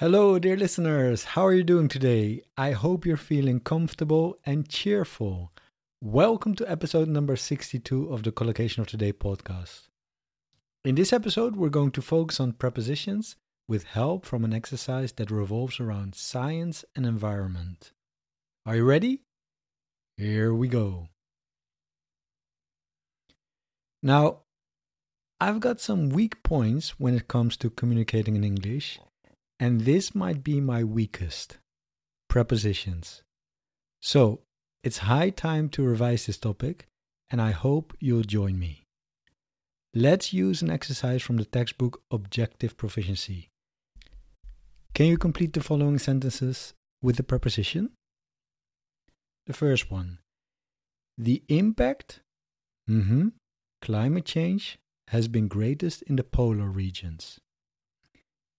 Hello, dear listeners. How are you doing today? I hope you're feeling comfortable and cheerful. Welcome to episode number 62 of the Collocation of Today podcast. In this episode, we're going to focus on prepositions with help from an exercise that revolves around science and environment. Are you ready? Here we go. Now, I've got some weak points when it comes to communicating in English and this might be my weakest prepositions. So, it's high time to revise this topic, and I hope you'll join me. Let's use an exercise from the textbook Objective Proficiency. Can you complete the following sentences with the preposition? The first one The impact, mm-hmm, climate change, has been greatest in the polar regions.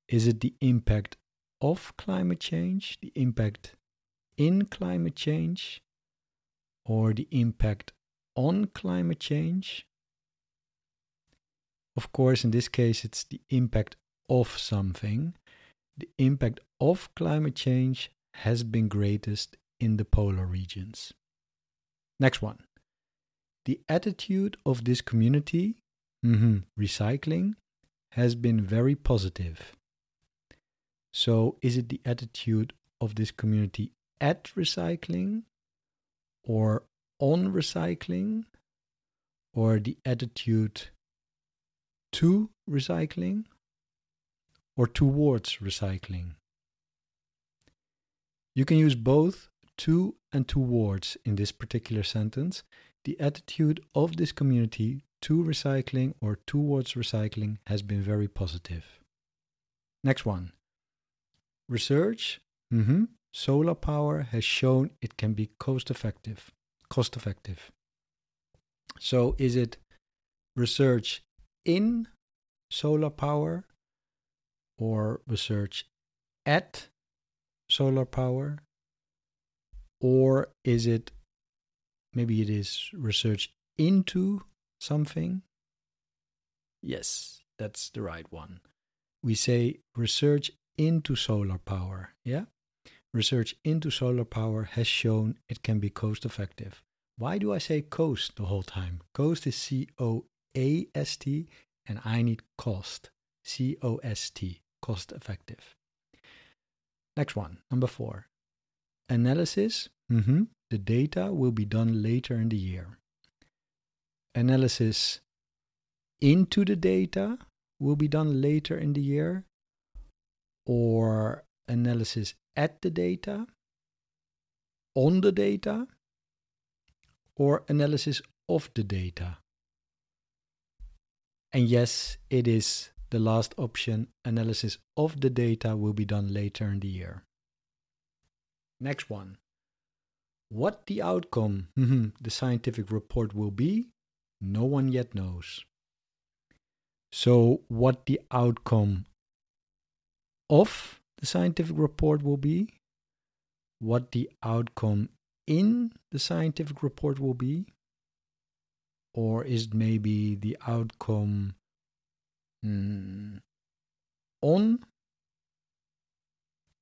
Is it the impact of climate change, the impact in climate change, or the impact on climate change? Of course, in this case, it's the impact of something. The impact of climate change has been greatest in the polar regions. Next one. The attitude of this community, mm-hmm, recycling, has been very positive. So, is it the attitude of this community at recycling or on recycling or the attitude to recycling or towards recycling? You can use both to and towards in this particular sentence. The attitude of this community to recycling or towards recycling has been very positive. Next one. Research, mm-hmm, solar power has shown it can be cost effective. Cost effective. So is it research in solar power or research at solar power? Or is it maybe it is research into something? Yes, that's the right one. We say research into solar power. Yeah? Research into solar power has shown it can be cost effective. Why do I say cost the whole time? Cost is C O A S T and I need cost. C O S T, cost effective. Next one, number four. Analysis. Mm-hmm. The data will be done later in the year. Analysis into the data will be done later in the year or analysis at the data, on the data, or analysis of the data. And yes, it is the last option. Analysis of the data will be done later in the year. Next one. What the outcome, mm-hmm, the scientific report will be, no one yet knows. So, what the outcome of the scientific report will be, what the outcome in the scientific report will be, or is it maybe the outcome mm, on?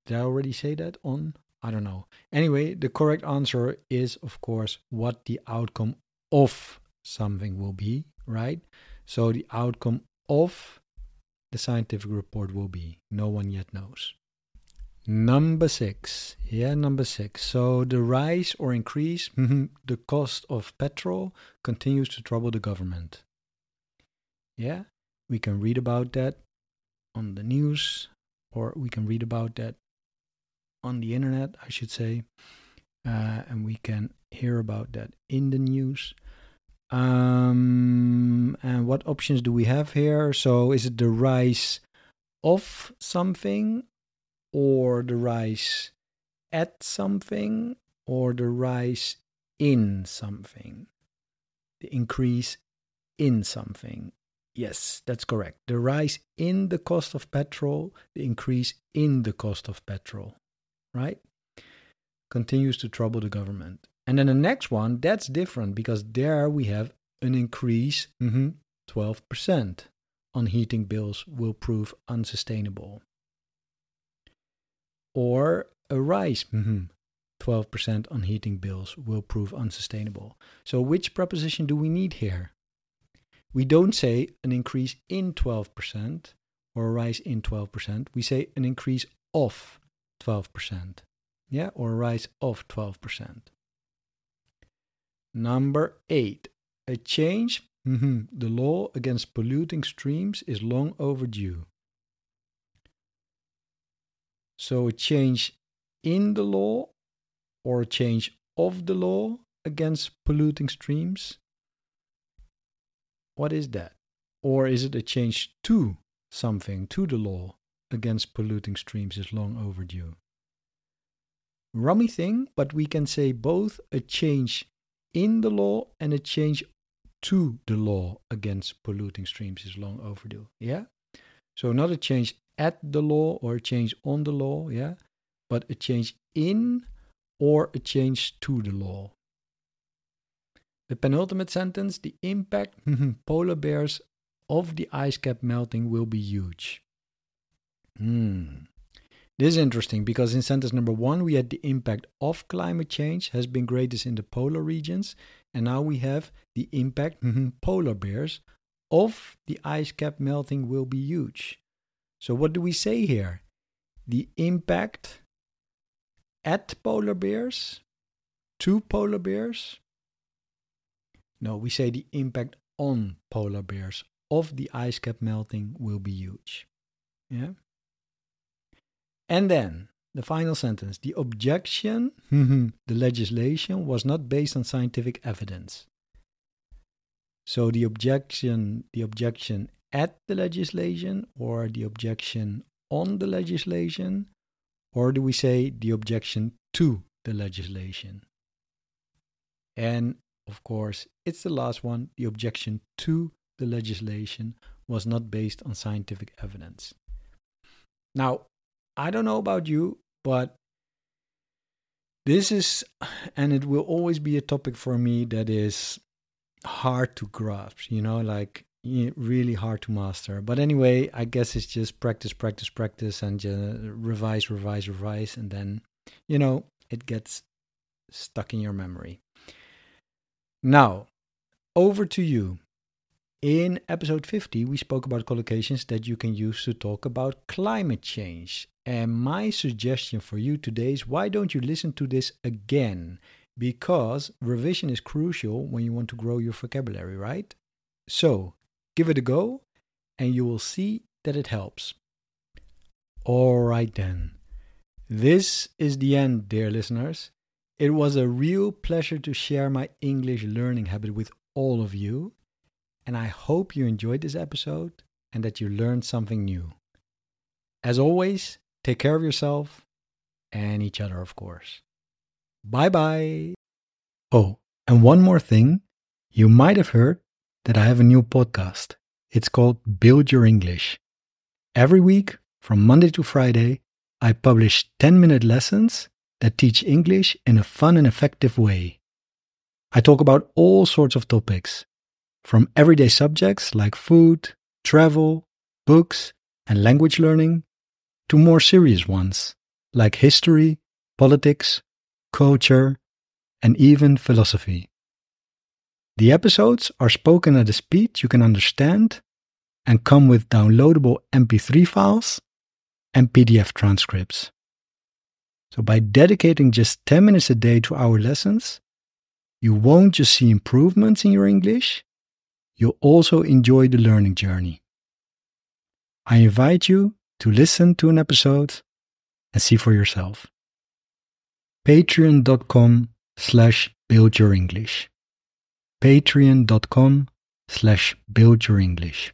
Did I already say that? On? I don't know. Anyway, the correct answer is, of course, what the outcome of something will be, right? So the outcome of the scientific report will be. No one yet knows. Number six. Yeah, number six. So the rise or increase the cost of petrol continues to trouble the government. Yeah, we can read about that on the news, or we can read about that on the internet, I should say. Uh, and we can hear about that in the news. Um, and what options do we have here? So is it the rise of something or the rise at something or the rise in something? The increase in something. Yes, that's correct. The rise in the cost of petrol, the increase in the cost of petrol, right? Continues to trouble the government. And then the next one, that's different because there we have an increase, mm-hmm, 12% on heating bills will prove unsustainable. Or a rise, mm-hmm, 12% on heating bills will prove unsustainable. So, which preposition do we need here? We don't say an increase in 12% or a rise in 12%. We say an increase of 12%. Yeah, or a rise of 12%. Number eight, a change. Mm-hmm, the law against polluting streams is long overdue. So, a change in the law or a change of the law against polluting streams what is that? Or is it a change to something, to the law against polluting streams is long overdue? Rummy thing, but we can say both a change in the law and a change to the law against polluting streams is long overdue. Yeah? So not a change at the law or a change on the law, yeah? But a change in or a change to the law. The penultimate sentence the impact polar bears of the ice cap melting will be huge. Hmm. This is interesting because in sentence number one, we had the impact of climate change has been greatest in the polar regions, and now we have the impact mm-hmm, polar bears of the ice cap melting will be huge. So, what do we say here? The impact at polar bears, to polar bears, no, we say the impact on polar bears of the ice cap melting will be huge. Yeah. And then the final sentence the objection, the legislation, was not based on scientific evidence. So the objection, the objection at the legislation, or the objection on the legislation, or do we say the objection to the legislation? And of course, it's the last one. The objection to the legislation was not based on scientific evidence. Now, I don't know about you, but this is, and it will always be a topic for me that is hard to grasp, you know, like really hard to master. But anyway, I guess it's just practice, practice, practice, and revise, revise, revise, and then, you know, it gets stuck in your memory. Now, over to you. In episode 50, we spoke about collocations that you can use to talk about climate change. And my suggestion for you today is why don't you listen to this again? Because revision is crucial when you want to grow your vocabulary, right? So, give it a go and you will see that it helps. All right, then. This is the end, dear listeners. It was a real pleasure to share my English learning habit with all of you, and I hope you enjoyed this episode and that you learned something new. As always, take care of yourself and each other, of course. Bye bye. Oh, and one more thing you might have heard that I have a new podcast. It's called Build Your English. Every week, from Monday to Friday, I publish 10 minute lessons that teach English in a fun and effective way. I talk about all sorts of topics, from everyday subjects like food, travel, books, and language learning, to more serious ones like history, politics, culture, and even philosophy. The episodes are spoken at a speed you can understand and come with downloadable MP3 files and PDF transcripts. So, by dedicating just 10 minutes a day to our lessons, you won't just see improvements in your English, you'll also enjoy the learning journey. I invite you to listen to an episode and see for yourself. Patreon.com slash build your English. Patreon.com slash build your English.